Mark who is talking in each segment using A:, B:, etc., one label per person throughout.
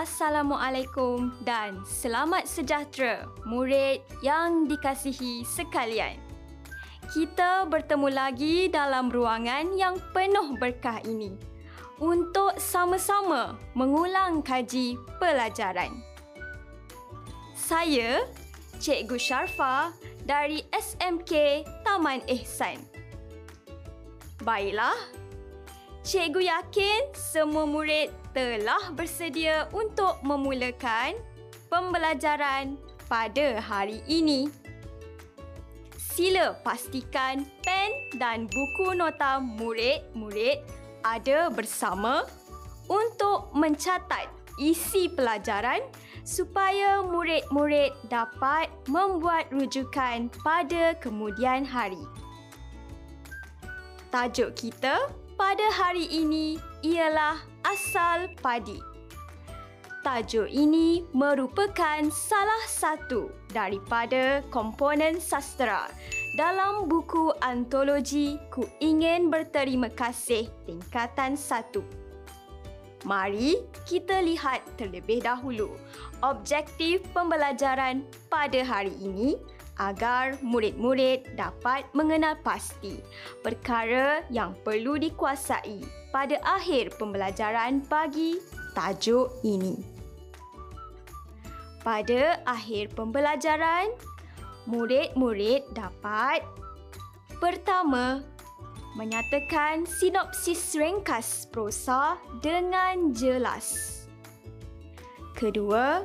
A: Assalamualaikum dan selamat sejahtera murid yang dikasihi sekalian. Kita bertemu lagi dalam ruangan yang penuh berkah ini untuk sama-sama mengulang kaji pelajaran. Saya Cikgu Sharfa dari SMK Taman Ehsan. Baiklah, Cikgu yakin semua murid telah bersedia untuk memulakan pembelajaran pada hari ini. Sila pastikan pen dan buku nota murid-murid ada bersama untuk mencatat isi pelajaran supaya murid-murid dapat membuat rujukan pada kemudian hari. Tajuk kita pada hari ini ialah asal padi. Tajuk ini merupakan salah satu daripada komponen sastra dalam buku antologi Ku Ingin Berterima Kasih tingkatan 1. Mari kita lihat terlebih dahulu objektif pembelajaran pada hari ini agar murid-murid dapat mengenal pasti perkara yang perlu dikuasai pada akhir pembelajaran bagi tajuk ini. Pada akhir pembelajaran, murid-murid dapat pertama menyatakan sinopsis ringkas prosa dengan jelas. Kedua,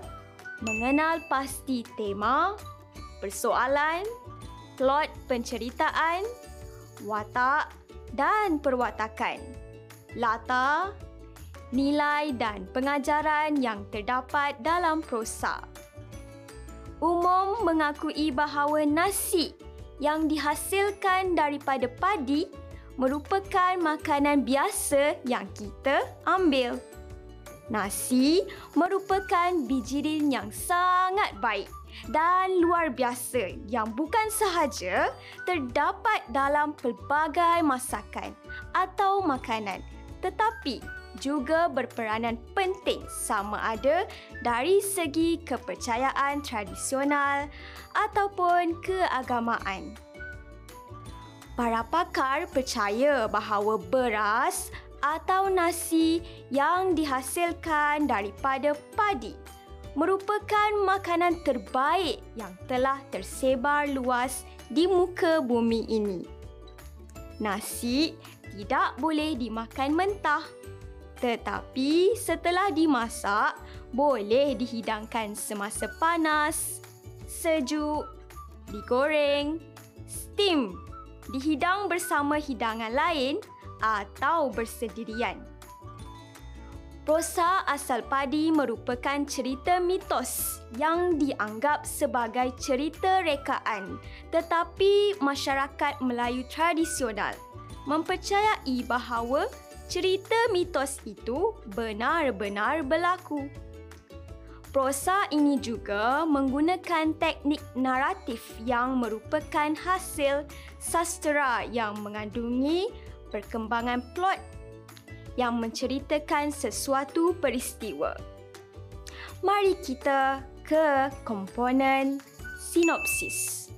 A: mengenal pasti tema persoalan, plot penceritaan, watak dan perwatakan, latar, nilai dan pengajaran yang terdapat dalam prosa. Umum mengakui bahawa nasi yang dihasilkan daripada padi merupakan makanan biasa yang kita ambil. Nasi merupakan bijirin yang sangat baik dan luar biasa yang bukan sahaja terdapat dalam pelbagai masakan atau makanan tetapi juga berperanan penting sama ada dari segi kepercayaan tradisional ataupun keagamaan. Para pakar percaya bahawa beras atau nasi yang dihasilkan daripada padi merupakan makanan terbaik yang telah tersebar luas di muka bumi ini. Nasi tidak boleh dimakan mentah. Tetapi setelah dimasak, boleh dihidangkan semasa panas, sejuk, digoreng, steam, dihidang bersama hidangan lain atau bersendirian. Prosa asal padi merupakan cerita mitos yang dianggap sebagai cerita rekaan tetapi masyarakat Melayu tradisional mempercayai bahawa cerita mitos itu benar-benar berlaku. Prosa ini juga menggunakan teknik naratif yang merupakan hasil sastra yang mengandungi perkembangan plot yang menceritakan sesuatu peristiwa. Mari kita ke komponen sinopsis.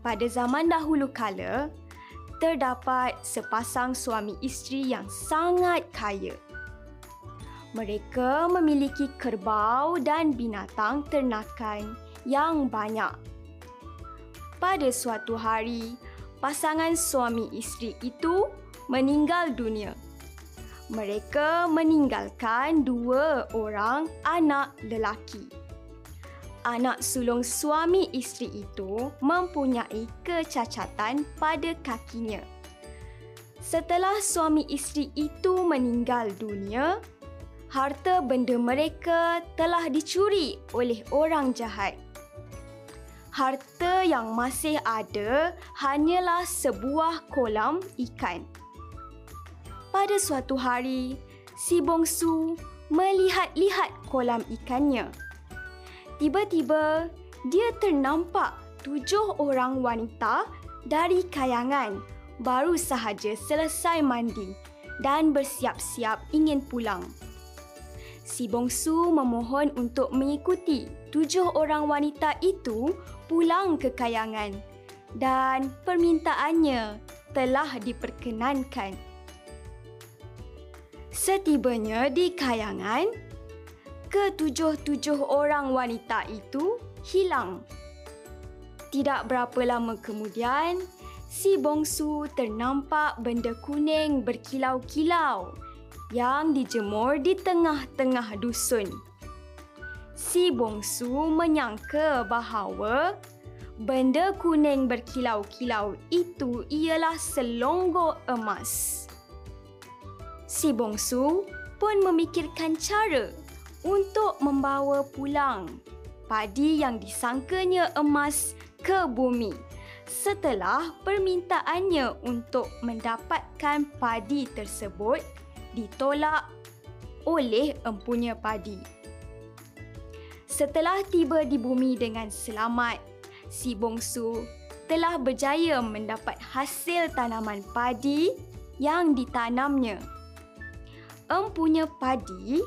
A: Pada zaman dahulu kala, terdapat sepasang suami isteri yang sangat kaya. Mereka memiliki kerbau dan binatang ternakan yang banyak. Pada suatu hari, pasangan suami isteri itu meninggal dunia. Mereka meninggalkan dua orang anak lelaki. Anak sulung suami isteri itu mempunyai kecacatan pada kakinya. Setelah suami isteri itu meninggal dunia, harta benda mereka telah dicuri oleh orang jahat. Harta yang masih ada hanyalah sebuah kolam ikan. Pada suatu hari, si bongsu melihat-lihat kolam ikannya. Tiba-tiba, dia ternampak tujuh orang wanita dari kayangan baru sahaja selesai mandi dan bersiap-siap ingin pulang. si bongsu memohon untuk mengikuti tujuh orang wanita itu pulang ke kayangan dan permintaannya telah diperkenankan. Setibanya di kayangan, ketujuh-tujuh orang wanita itu hilang. Tidak berapa lama kemudian, si bongsu ternampak benda kuning berkilau-kilau yang dijemur di tengah-tengah dusun. Si bongsu menyangka bahawa benda kuning berkilau-kilau itu ialah selonggok emas. Si bongsu pun memikirkan cara untuk membawa pulang padi yang disangkanya emas ke bumi setelah permintaannya untuk mendapatkan padi tersebut ditolak oleh empunya padi. Setelah tiba di bumi dengan selamat, si bongsu telah berjaya mendapat hasil tanaman padi yang ditanamnya. Empunya padi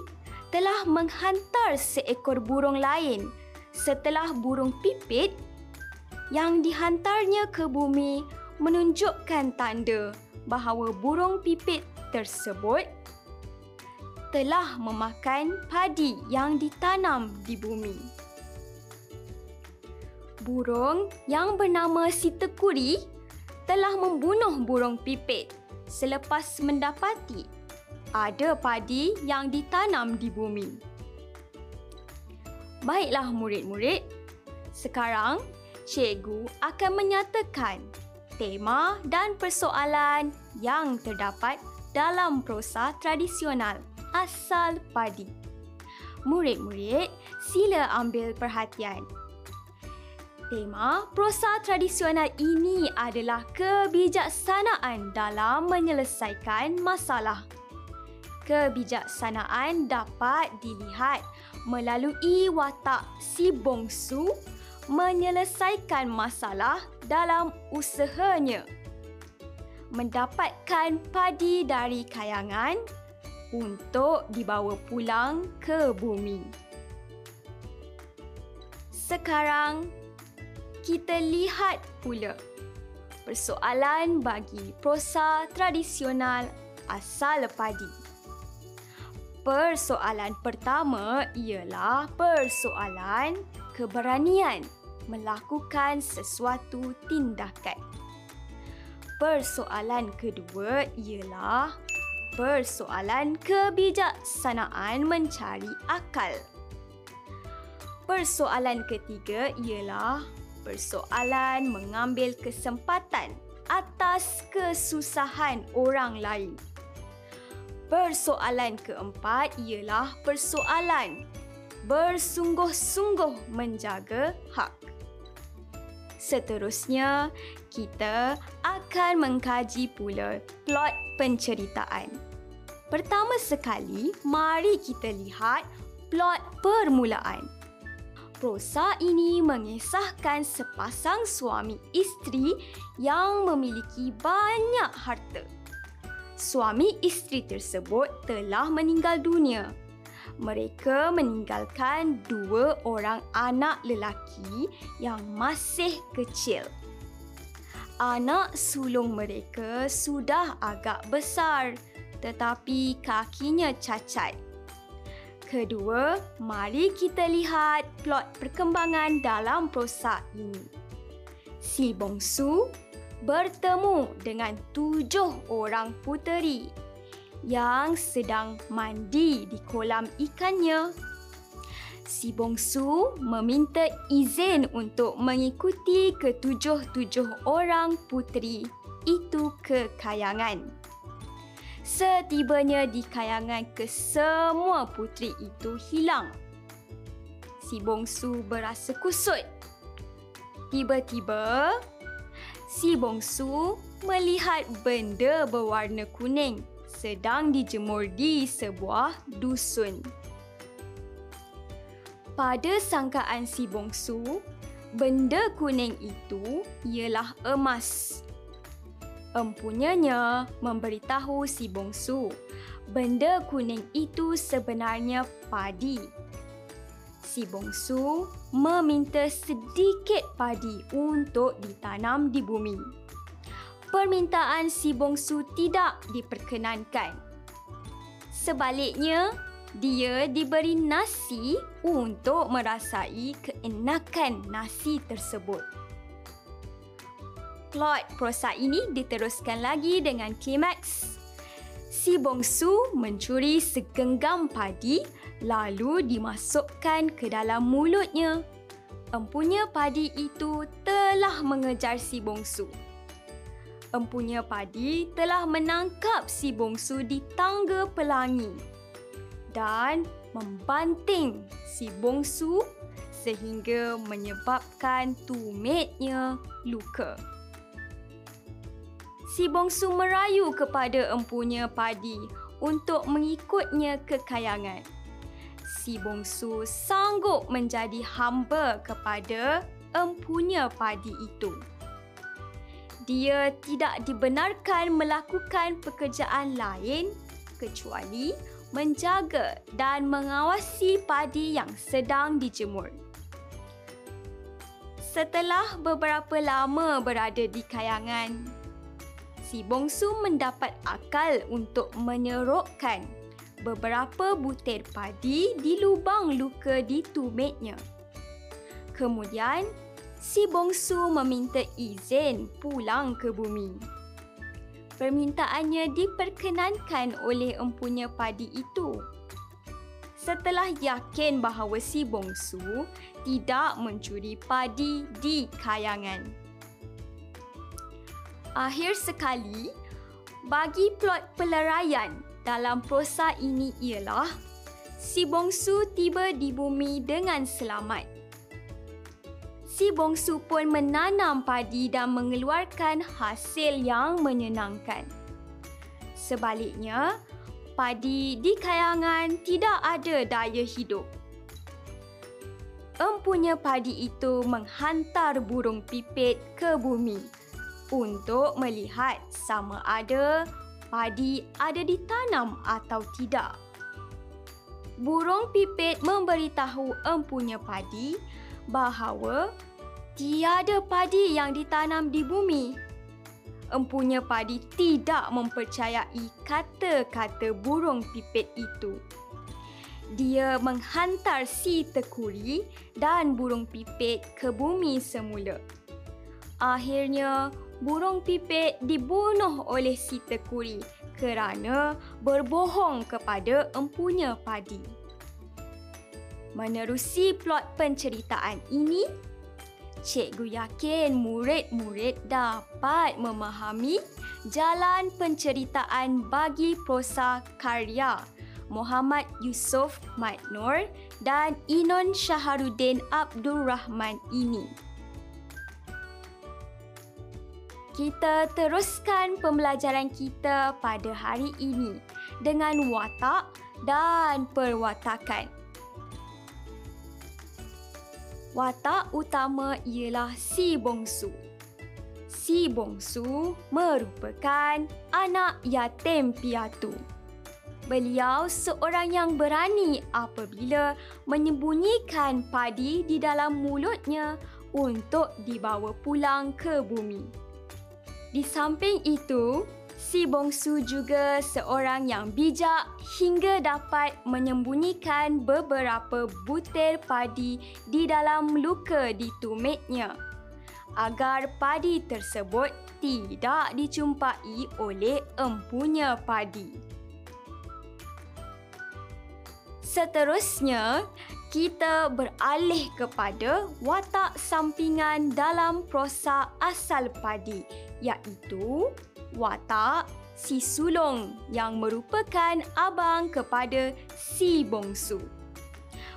A: telah menghantar seekor burung lain setelah burung pipit yang dihantarnya ke bumi menunjukkan tanda bahawa burung pipit tersebut telah memakan padi yang ditanam di bumi. Burung yang bernama si tekuri telah membunuh burung pipit selepas mendapati ada padi yang ditanam di bumi. Baiklah murid-murid, sekarang cikgu akan menyatakan tema dan persoalan yang terdapat dalam prosa tradisional asal padi. Murid-murid, sila ambil perhatian. Tema prosa tradisional ini adalah kebijaksanaan dalam menyelesaikan masalah. Kebijaksanaan dapat dilihat melalui watak si bongsu menyelesaikan masalah dalam usahanya mendapatkan padi dari kayangan untuk dibawa pulang ke bumi. Sekarang kita lihat pula persoalan bagi prosa tradisional asal padi. Persoalan pertama ialah persoalan keberanian melakukan sesuatu tindakan. Persoalan kedua ialah persoalan kebijaksanaan mencari akal. Persoalan ketiga ialah persoalan mengambil kesempatan atas kesusahan orang lain. Persoalan keempat ialah persoalan bersungguh-sungguh menjaga hak. Seterusnya, kita akan mengkaji pula plot penceritaan. Pertama sekali, mari kita lihat plot permulaan. Prosa ini mengisahkan sepasang suami isteri yang memiliki banyak harta. Suami isteri tersebut telah meninggal dunia mereka meninggalkan dua orang anak lelaki yang masih kecil. Anak sulung mereka sudah agak besar tetapi kakinya cacat. Kedua, mari kita lihat plot perkembangan dalam prosa ini. Si bongsu bertemu dengan tujuh orang puteri yang sedang mandi di kolam ikannya. Si bongsu meminta izin untuk mengikuti ketujuh-tujuh orang puteri itu ke kayangan. Setibanya di kayangan, kesemua puteri itu hilang. Si bongsu berasa kusut. Tiba-tiba, si bongsu melihat benda berwarna kuning sedang dijemur di sebuah dusun. Pada sangkaan si bongsu, benda kuning itu ialah emas. Empunyanya memberitahu si bongsu benda kuning itu sebenarnya padi. Si bongsu meminta sedikit padi untuk ditanam di bumi. Permintaan si bongsu tidak diperkenankan. Sebaliknya, dia diberi nasi untuk merasai keenakan nasi tersebut. Plot prosa ini diteruskan lagi dengan klimaks. Si bongsu mencuri segenggam padi lalu dimasukkan ke dalam mulutnya. Empunya padi itu telah mengejar si bongsu. Empunya padi telah menangkap si bongsu di tangga pelangi dan membanting si bongsu sehingga menyebabkan tumitnya luka. Si bongsu merayu kepada empunya padi untuk mengikutnya ke kayangan. Si bongsu sanggup menjadi hamba kepada empunya padi itu. Dia tidak dibenarkan melakukan pekerjaan lain kecuali menjaga dan mengawasi padi yang sedang dijemur. Setelah beberapa lama berada di kayangan, si bongsu mendapat akal untuk menyerokkan beberapa butir padi di lubang luka di tumitnya. Kemudian, si bongsu meminta izin pulang ke bumi permintaannya diperkenankan oleh empunya padi itu. Setelah yakin bahawa si bongsu tidak mencuri padi di kayangan. Akhir sekali, bagi plot peleraian dalam prosa ini ialah si bongsu tiba di bumi dengan selamat si bongsu pun menanam padi dan mengeluarkan hasil yang menyenangkan. Sebaliknya, padi di kayangan tidak ada daya hidup. Empunya padi itu menghantar burung pipit ke bumi untuk melihat sama ada padi ada ditanam atau tidak. Burung pipit memberitahu empunya padi bahawa tiada padi yang ditanam di bumi. Empunya padi tidak mempercayai kata-kata burung pipit itu. Dia menghantar si tekuri dan burung pipit ke bumi semula. Akhirnya, burung pipit dibunuh oleh si tekuri kerana berbohong kepada empunya padi. Menerusi plot penceritaan ini, cikgu yakin murid-murid dapat memahami jalan penceritaan bagi prosa karya Muhammad Yusof Matnur dan Inon Syaharuddin Abdul Rahman ini. Kita teruskan pembelajaran kita pada hari ini dengan watak dan perwatakan. Watak utama ialah si bongsu. Si bongsu merupakan anak yatim piatu. Beliau seorang yang berani apabila menyembunyikan padi di dalam mulutnya untuk dibawa pulang ke bumi. Di samping itu, si bongsu juga seorang yang bijak hingga dapat menyembunyikan beberapa butir padi di dalam luka di tumitnya agar padi tersebut tidak dicumpai oleh empunya padi. Seterusnya, kita beralih kepada watak sampingan dalam prosa asal padi iaitu watak si sulung yang merupakan abang kepada si bongsu.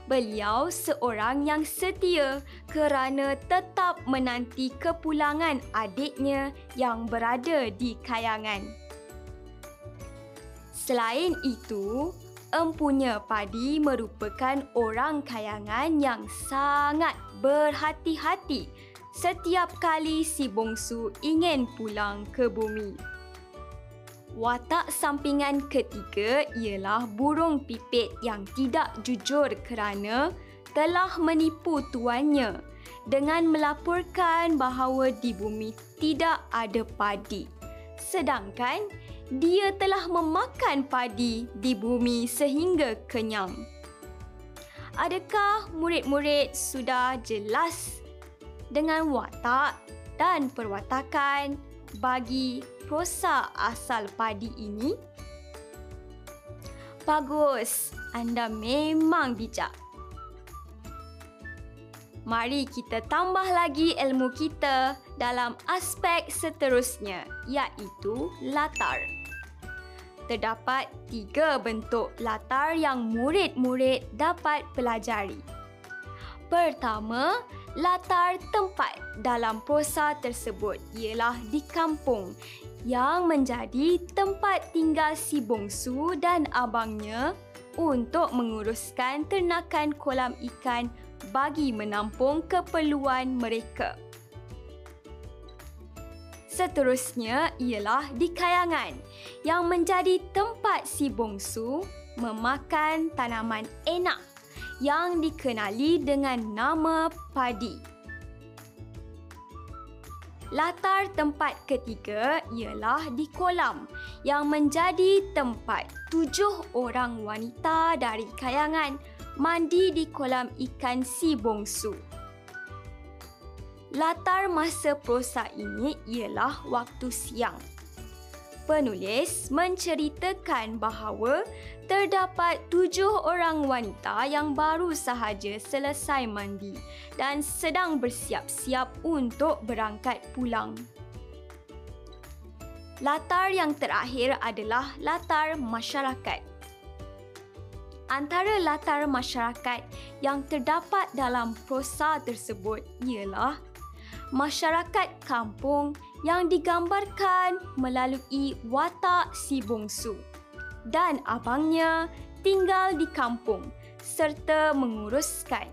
A: Beliau seorang yang setia kerana tetap menanti kepulangan adiknya yang berada di kayangan. Selain itu, empunya padi merupakan orang kayangan yang sangat berhati-hati setiap kali si bongsu ingin pulang ke bumi. Watak sampingan ketiga ialah burung pipit yang tidak jujur kerana telah menipu tuannya dengan melaporkan bahawa di bumi tidak ada padi. Sedangkan dia telah memakan padi di bumi sehingga kenyang. Adakah murid-murid sudah jelas dengan watak dan perwatakan bagi prosa asal padi ini? Bagus, anda memang bijak. Mari kita tambah lagi ilmu kita dalam aspek seterusnya iaitu latar. Terdapat tiga bentuk latar yang murid-murid dapat pelajari. Pertama, latar tempat dalam prosa tersebut ialah di kampung yang menjadi tempat tinggal si bongsu dan abangnya untuk menguruskan ternakan kolam ikan bagi menampung keperluan mereka. Seterusnya ialah di kayangan yang menjadi tempat si bongsu memakan tanaman enak yang dikenali dengan nama padi. Latar tempat ketiga ialah di kolam yang menjadi tempat tujuh orang wanita dari kayangan mandi di kolam ikan si bongsu. Latar masa prosa ini ialah waktu siang penulis menceritakan bahawa terdapat tujuh orang wanita yang baru sahaja selesai mandi dan sedang bersiap-siap untuk berangkat pulang. Latar yang terakhir adalah latar masyarakat. Antara latar masyarakat yang terdapat dalam prosa tersebut ialah masyarakat kampung yang digambarkan melalui watak si bongsu dan abangnya tinggal di kampung serta menguruskan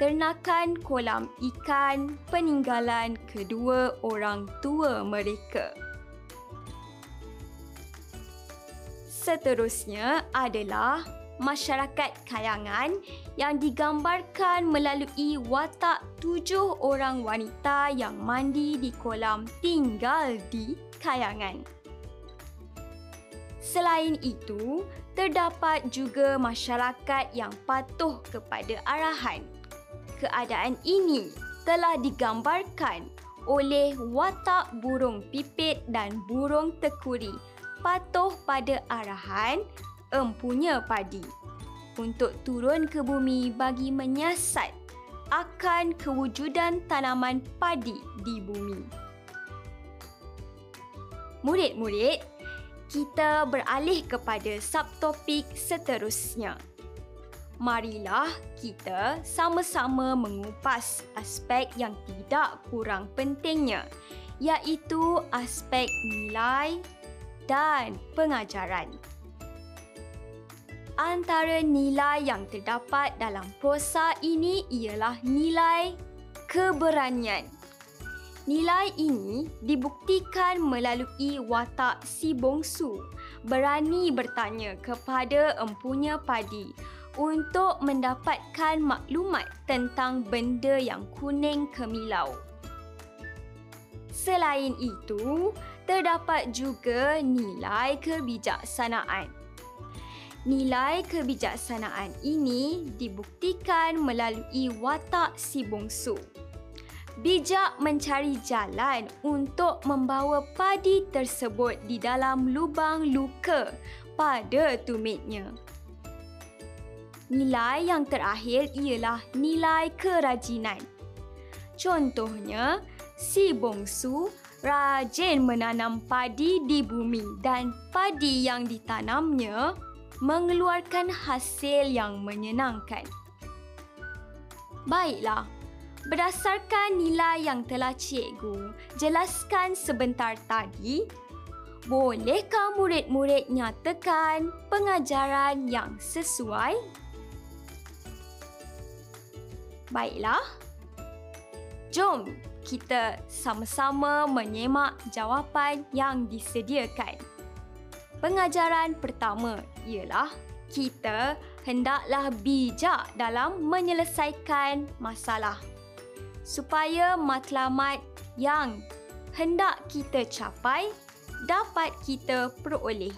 A: ternakan kolam ikan peninggalan kedua orang tua mereka. Seterusnya adalah masyarakat kayangan yang digambarkan melalui watak tujuh orang wanita yang mandi di kolam tinggal di kayangan. Selain itu, terdapat juga masyarakat yang patuh kepada arahan. Keadaan ini telah digambarkan oleh watak burung pipit dan burung tekuri patuh pada arahan empunya padi untuk turun ke bumi bagi menyiasat akan kewujudan tanaman padi di bumi. Murid-murid, kita beralih kepada subtopik seterusnya. Marilah kita sama-sama mengupas aspek yang tidak kurang pentingnya iaitu aspek nilai dan pengajaran antara nilai yang terdapat dalam prosa ini ialah nilai keberanian. Nilai ini dibuktikan melalui watak si bongsu berani bertanya kepada empunya padi untuk mendapatkan maklumat tentang benda yang kuning kemilau. Selain itu, terdapat juga nilai kebijaksanaan. Nilai kebijaksanaan ini dibuktikan melalui watak si bongsu. Bijak mencari jalan untuk membawa padi tersebut di dalam lubang luka pada tumitnya. Nilai yang terakhir ialah nilai kerajinan. Contohnya, si bongsu rajin menanam padi di bumi dan padi yang ditanamnya mengeluarkan hasil yang menyenangkan. Baiklah, berdasarkan nilai yang telah cikgu jelaskan sebentar tadi, bolehkah murid-murid nyatakan pengajaran yang sesuai? Baiklah, jom kita sama-sama menyemak jawapan yang disediakan. Pengajaran pertama ialah kita hendaklah bijak dalam menyelesaikan masalah supaya matlamat yang hendak kita capai dapat kita peroleh.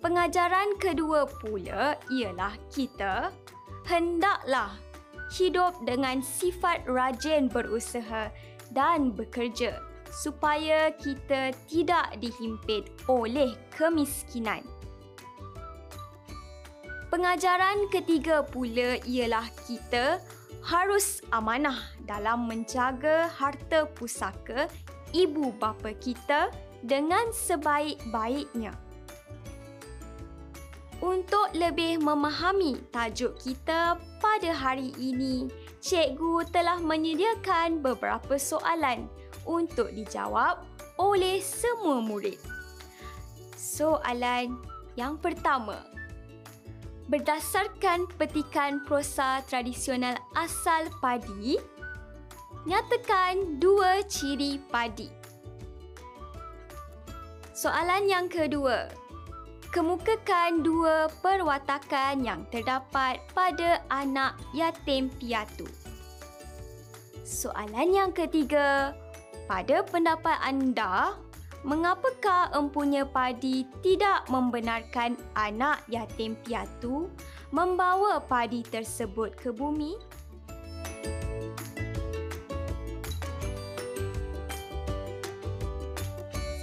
A: Pengajaran kedua pula ialah kita hendaklah hidup dengan sifat rajin berusaha dan bekerja supaya kita tidak dihimpit oleh kemiskinan. Pengajaran ketiga pula ialah kita harus amanah dalam menjaga harta pusaka ibu bapa kita dengan sebaik-baiknya. Untuk lebih memahami tajuk kita pada hari ini, cikgu telah menyediakan beberapa soalan untuk dijawab oleh semua murid. Soalan yang pertama. Berdasarkan petikan prosa tradisional asal padi, nyatakan dua ciri padi. Soalan yang kedua. Kemukakan dua perwatakan yang terdapat pada anak yatim piatu. Soalan yang ketiga. Pada pendapat anda, mengapakah empunya padi tidak membenarkan anak yatim piatu membawa padi tersebut ke bumi?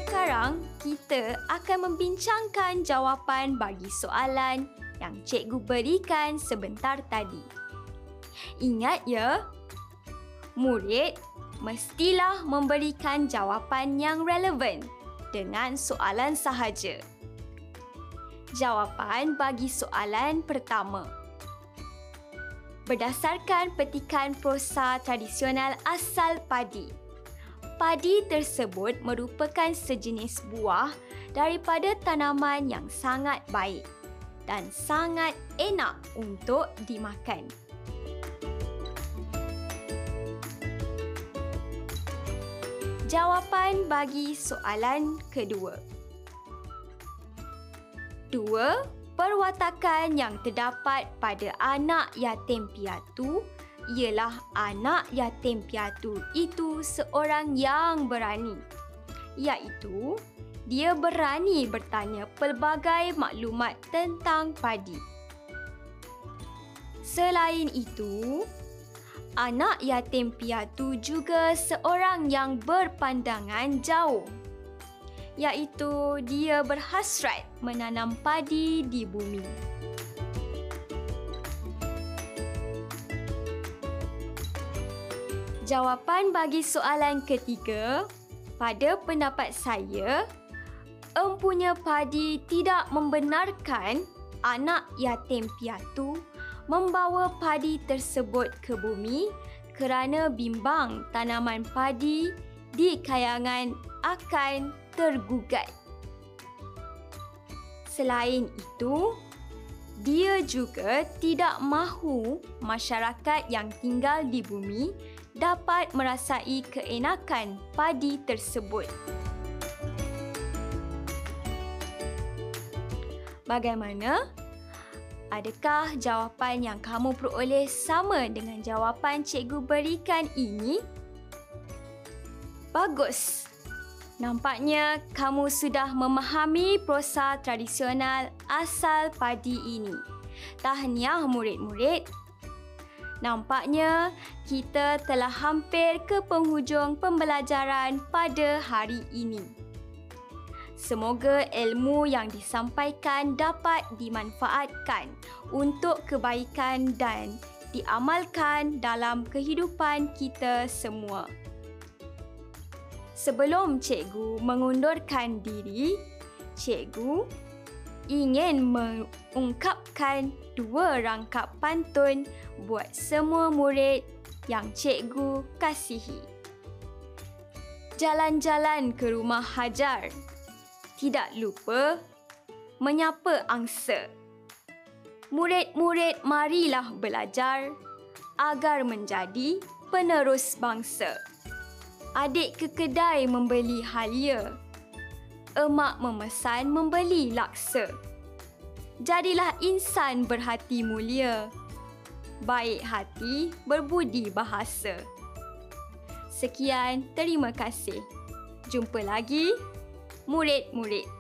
A: sekarang kita akan membincangkan jawapan bagi soalan yang cikgu berikan sebentar tadi. Ingat ya, murid mestilah memberikan jawapan yang relevan dengan soalan sahaja. Jawapan bagi soalan pertama. Berdasarkan petikan prosa tradisional asal padi, padi tersebut merupakan sejenis buah daripada tanaman yang sangat baik dan sangat enak untuk dimakan. Jawapan bagi soalan kedua. Dua, perwatakan yang terdapat pada anak yatim piatu ialah anak yatim piatu itu seorang yang berani. Iaitu, dia berani bertanya pelbagai maklumat tentang padi. Selain itu, anak yatim piatu juga seorang yang berpandangan jauh. Iaitu, dia berhasrat menanam padi di bumi. Jawapan bagi soalan ketiga, pada pendapat saya, empunya padi tidak membenarkan anak yatim piatu membawa padi tersebut ke bumi kerana bimbang tanaman padi di kayangan akan tergugat. Selain itu, dia juga tidak mahu masyarakat yang tinggal di bumi dapat merasai keenakan padi tersebut. Bagaimana? Adakah jawapan yang kamu peroleh sama dengan jawapan cikgu berikan ini? Bagus. Nampaknya kamu sudah memahami prosa tradisional asal padi ini. Tahniah murid-murid. Nampaknya kita telah hampir ke penghujung pembelajaran pada hari ini. Semoga ilmu yang disampaikan dapat dimanfaatkan untuk kebaikan dan diamalkan dalam kehidupan kita semua. Sebelum cikgu mengundurkan diri, cikgu ingin mengungkapkan dua rangkap pantun buat semua murid yang cikgu kasihi. Jalan-jalan ke rumah Hajar. Tidak lupa menyapa angsa. Murid-murid marilah belajar agar menjadi penerus bangsa. Adik ke kedai membeli halia emak memesan membeli laksa. Jadilah insan berhati mulia. Baik hati, berbudi bahasa. Sekian, terima kasih. Jumpa lagi, murid-murid.